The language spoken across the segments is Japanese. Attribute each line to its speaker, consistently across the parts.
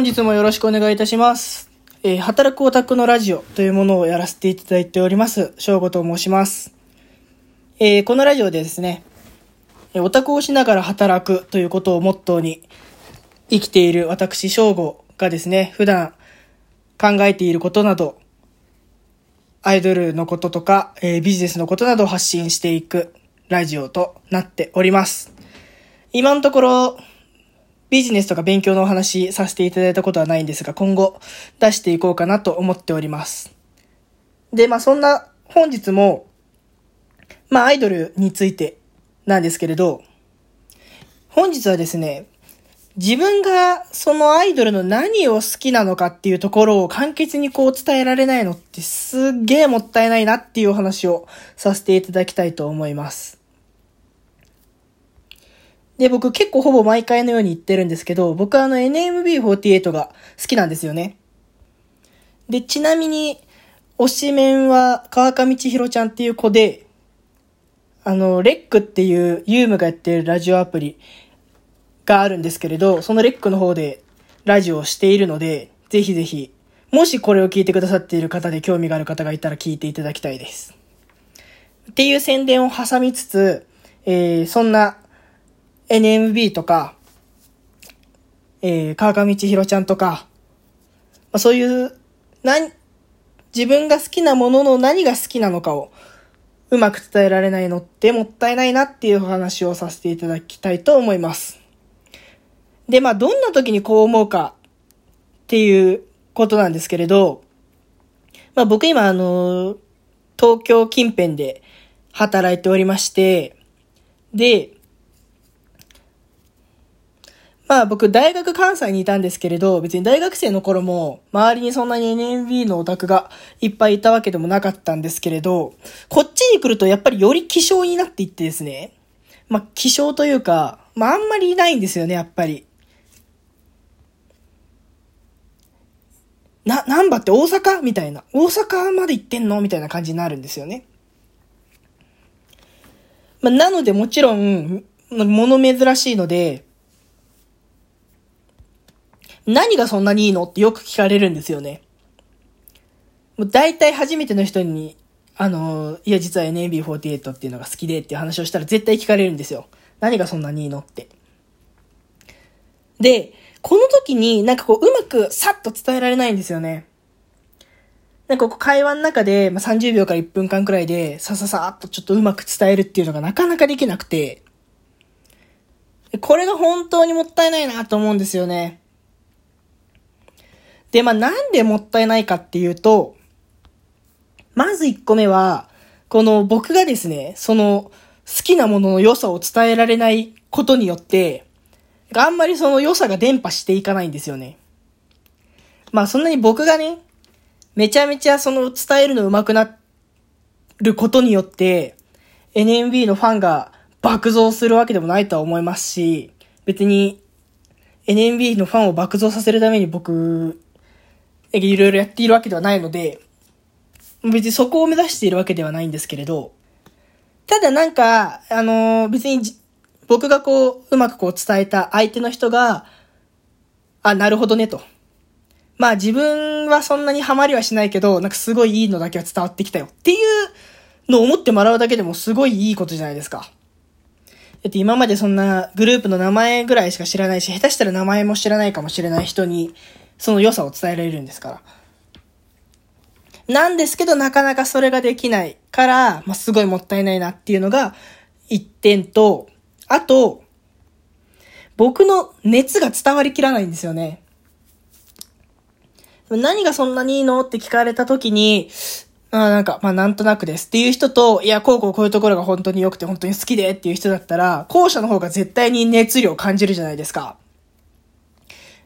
Speaker 1: 本日もよろしくお願いいたします。えー働くオタクのラジオというものをやらせていただいております。翔吾と申します。えーこのラジオでですね、えオタクをしながら働くということをモットーに生きている私翔吾がですね、普段考えていることなど、アイドルのこととか、えービジネスのことなどを発信していくラジオとなっております。今のところ、ビジネスとか勉強のお話させていただいたことはないんですが、今後出していこうかなと思っております。で、まあそんな本日も、まあアイドルについてなんですけれど、本日はですね、自分がそのアイドルの何を好きなのかっていうところを簡潔にこう伝えられないのってすっげえもったいないなっていうお話をさせていただきたいと思います。で、僕結構ほぼ毎回のように言ってるんですけど、僕はあの NMB48 が好きなんですよね。で、ちなみに、推しメンは川上千尋ちゃんっていう子で、あの、レックっていうユームがやってるラジオアプリがあるんですけれど、そのレックの方でラジオをしているので、ぜひぜひ、もしこれを聞いてくださっている方で興味がある方がいたら聞いていただきたいです。っていう宣伝を挟みつつ、えー、そんな NMB とか、えー、川上千尋ちゃんとか、まあ、そういう、な、自分が好きなものの何が好きなのかをうまく伝えられないのってもったいないなっていう話をさせていただきたいと思います。で、まあ、どんな時にこう思うかっていうことなんですけれど、まあ、僕今あの、東京近辺で働いておりまして、で、まあ僕大学関西にいたんですけれど、別に大学生の頃も周りにそんなに NMB のオタクがいっぱいいたわけでもなかったんですけれど、こっちに来るとやっぱりより希少になっていってですね、まあ希少というか、まああんまりいないんですよね、やっぱり。な、ナンバって大阪？みたいな。大阪まで行ってんの？みたいな感じになるんですよね。まあ、なのでもちろん、物珍しいので、何がそんなにいいのってよく聞かれるんですよね。もう大体初めての人に、あの、いや実は NAB48 っていうのが好きでっていう話をしたら絶対聞かれるんですよ。何がそんなにいいのって。で、この時になんかこううまくさっと伝えられないんですよね。なんかこう会話の中で、まあ、30秒から1分間くらいでさささっとちょっとうまく伝えるっていうのがなかなかできなくて、これが本当にもったいないなと思うんですよね。で、まあ、なんでもったいないかっていうと、まず1個目は、この僕がですね、その好きなものの良さを伝えられないことによって、あんまりその良さが伝播していかないんですよね。まあそんなに僕がね、めちゃめちゃその伝えるの上手くなることによって、NMB のファンが爆増するわけでもないとは思いますし、別に NMB のファンを爆増させるために僕、いろいろやっているわけではないので、別にそこを目指しているわけではないんですけれど、ただなんか、あのー別に僕がこう、うまくこう伝えた相手の人が、あ、なるほどねと。まあ自分はそんなにハマりはしないけど、なんかすごいいいのだけは伝わってきたよっていうのを思ってもらうだけでもすごいいいことじゃないですか。だって今までそんなグループの名前ぐらいしか知らないし、下手したら名前も知らないかもしれない人に、その良さを伝えられるんですから。なんですけど、なかなかそれができないから、まあ、すごいもったいないなっていうのが一点と、あと、僕の熱が伝わりきらないんですよね。何がそんなにいいのって聞かれた時に、あなんか、まあなんとなくですっていう人と、いや、こうこうこういうところが本当に良くて本当に好きでっていう人だったら、後者の方が絶対に熱量を感じるじゃないですか。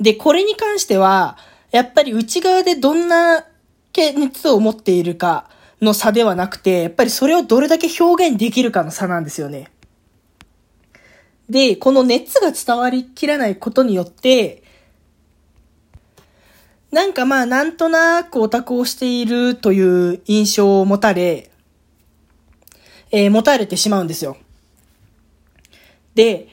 Speaker 1: で、これに関しては、やっぱり内側でどんな熱を持っているかの差ではなくて、やっぱりそれをどれだけ表現できるかの差なんですよね。で、この熱が伝わりきらないことによって、なんかまあなんとなくオタクをしているという印象を持たれ、えー持たれてしまうんですよ。で、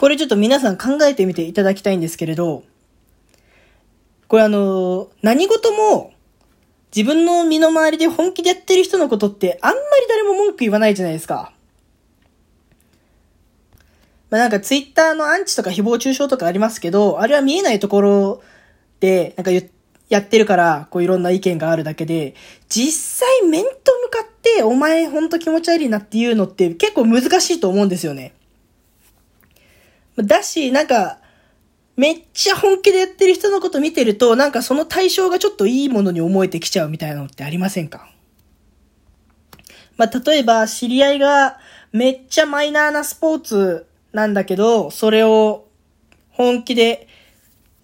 Speaker 1: これちょっと皆さん考えてみていただきたいんですけれど、これあの、何事も、自分の身の回りで本気でやってる人のことってあんまり誰も文句言わないじゃないですか。まあなんかツイッターのアンチとか誹謗中傷とかありますけど、あれは見えないところで、なんかやってるから、こういろんな意見があるだけで、実際面と向かって、お前ほんと気持ち悪いなっていうのって結構難しいと思うんですよね。だし、なんか、めっちゃ本気でやってる人のこと見てると、なんかその対象がちょっといいものに思えてきちゃうみたいなのってありませんか？まあ、例えば、知り合いがめっちゃマイナーなスポーツなんだけど、それを本気で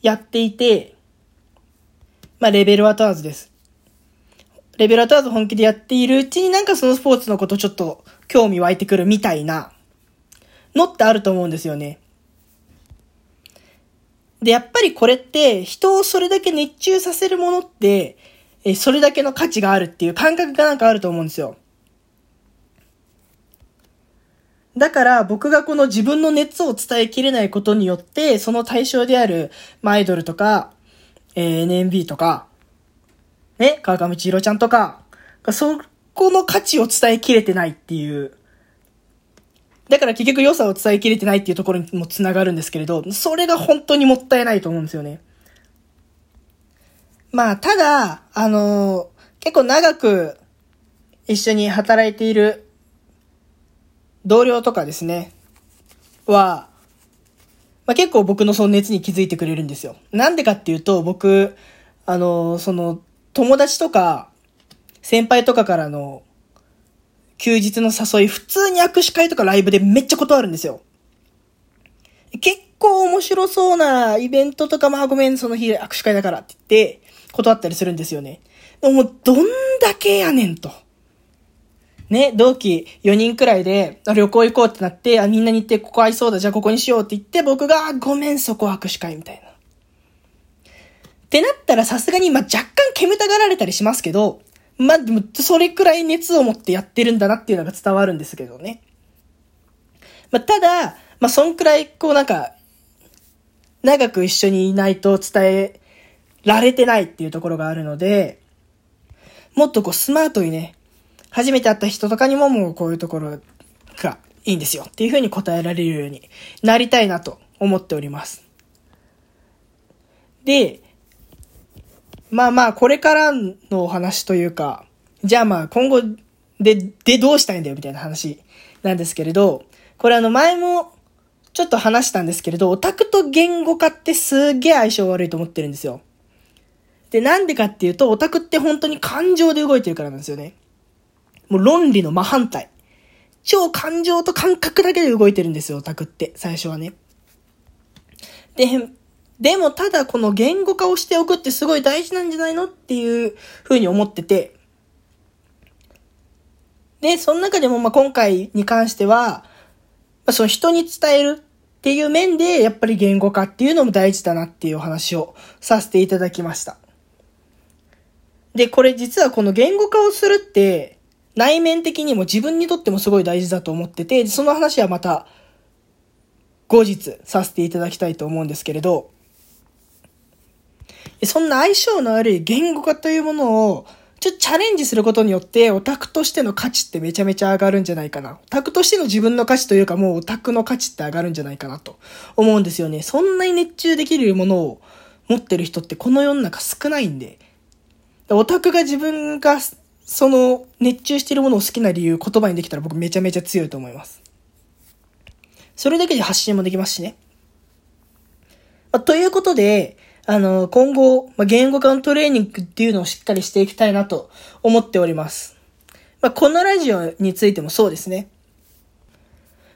Speaker 1: やっていて、まあ、レベルは問わずです。レベルは問わず本気でやっているうちになんかそのスポーツのことちょっと興味湧いてくるみたいなのってあると思うんですよね。で、やっぱりこれって人をそれだけ熱中させるものって、えそれだけの価値があるっていう感覚がなんかあると思うんですよ。だから僕がこの自分の熱を伝えきれないことによって、その対象である、まアイドルとか、えー、NMB とか、ね、川上千尋ちゃんとか、そこの価値を伝えきれてないっていうだから結局良さを伝えきれてないっていうところにも繋がるんですけれど、それが本当にもったいないと思うんですよね。まあ、ただ、あのー、結構長く一緒に働いている同僚とかですね、は、まあ、結構僕のその熱に気づいてくれるんですよ。なんでかっていうと、僕、あのー、その、友達とか、先輩とかからの休日の誘い、普通に握手会とかライブでめっちゃ断るんですよ。結構面白そうなイベントとか、まあごめん、その日握手会だからって言って、断ったりするんですよね。でも、どんだけやねんと。ね、同期4人くらいで、旅行行こうってなって、あ、みんなに行って、ここ合いそうだ、じゃあここにしようって言って、僕が、ごめん、そこ握手会みたいな。ってなったらさすがに、まあ、若干煙たがられたりしますけど、まあ、でも、それくらい熱を持ってやってるんだなっていうのが伝わるんですけどね。まあ、ただ、まあ、そんくらい、こうなんか、長く一緒にいないと伝えられてないっていうところがあるので、もっとこうスマートにね、初めて会った人とかにももうこういうところがいいんですよっていうふうに答えられるようになりたいなと思っております。で、まあまあ、これからのお話というか、じゃあまあ今後で、でどうしたいんだよみたいな話なんですけれど、これあの前もちょっと話したんですけれど、オタクと言語化ってすげえ相性悪いと思ってるんですよ。で、なんでかっていうと、オタクって本当に感情で動いてるからなんですよね。もう論理の真反対。超感情と感覚だけで動いてるんですよ、オタクって、最初はね。で、でもただこの言語化をしておくってすごい大事なんじゃないのっていうふうに思ってて。で、その中でもまあ今回に関しては、まあ、その人に伝えるっていう面でやっぱり言語化っていうのも大事だなっていうお話をさせていただきました。で、これ実はこの言語化をするって内面的にも自分にとってもすごい大事だと思ってて、その話はまた後日させていただきたいと思うんですけれど、そんな相性の悪い言語化というものを、ちょっとチャレンジすることによって、オタクとしての価値ってめちゃめちゃ上がるんじゃないかな。オタクとしての自分の価値というか、もうオタクの価値って上がるんじゃないかなと思うんですよね。そんなに熱中できるものを持ってる人ってこの世の中少ないんで。オタクが自分が、その熱中しているものを好きな理由言葉にできたら僕めちゃめちゃ強いと思います。それだけで発信もできますしね。まあ、ということで、あの、今後、まあ、言語化のトレーニングっていうのをしっかりしていきたいなと思っております。まあ、このラジオについてもそうですね。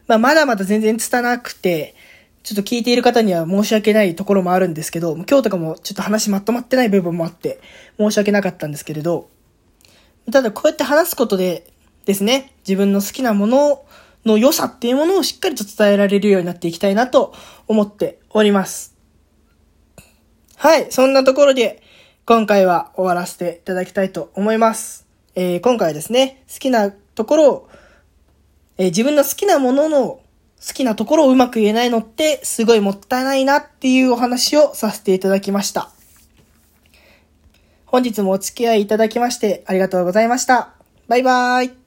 Speaker 1: まあ、まだまだ全然拙くて、ちょっと聞いている方には申し訳ないところもあるんですけど、今日とかもちょっと話まとまってない部分もあって、申し訳なかったんですけれど、ただこうやって話すことでですね、自分の好きなものの良さっていうものをしっかりと伝えられるようになっていきたいなと思っております。はい、そんなところで、今回は終わらせていただきたいと思います。えー、今回はですね、好きなところを、えー、自分の好きなものの好きなところをうまく言えないのってすごいもったいないなっていうお話をさせていただきました。本日もお付き合いいただきましてありがとうございました。バイバーイ。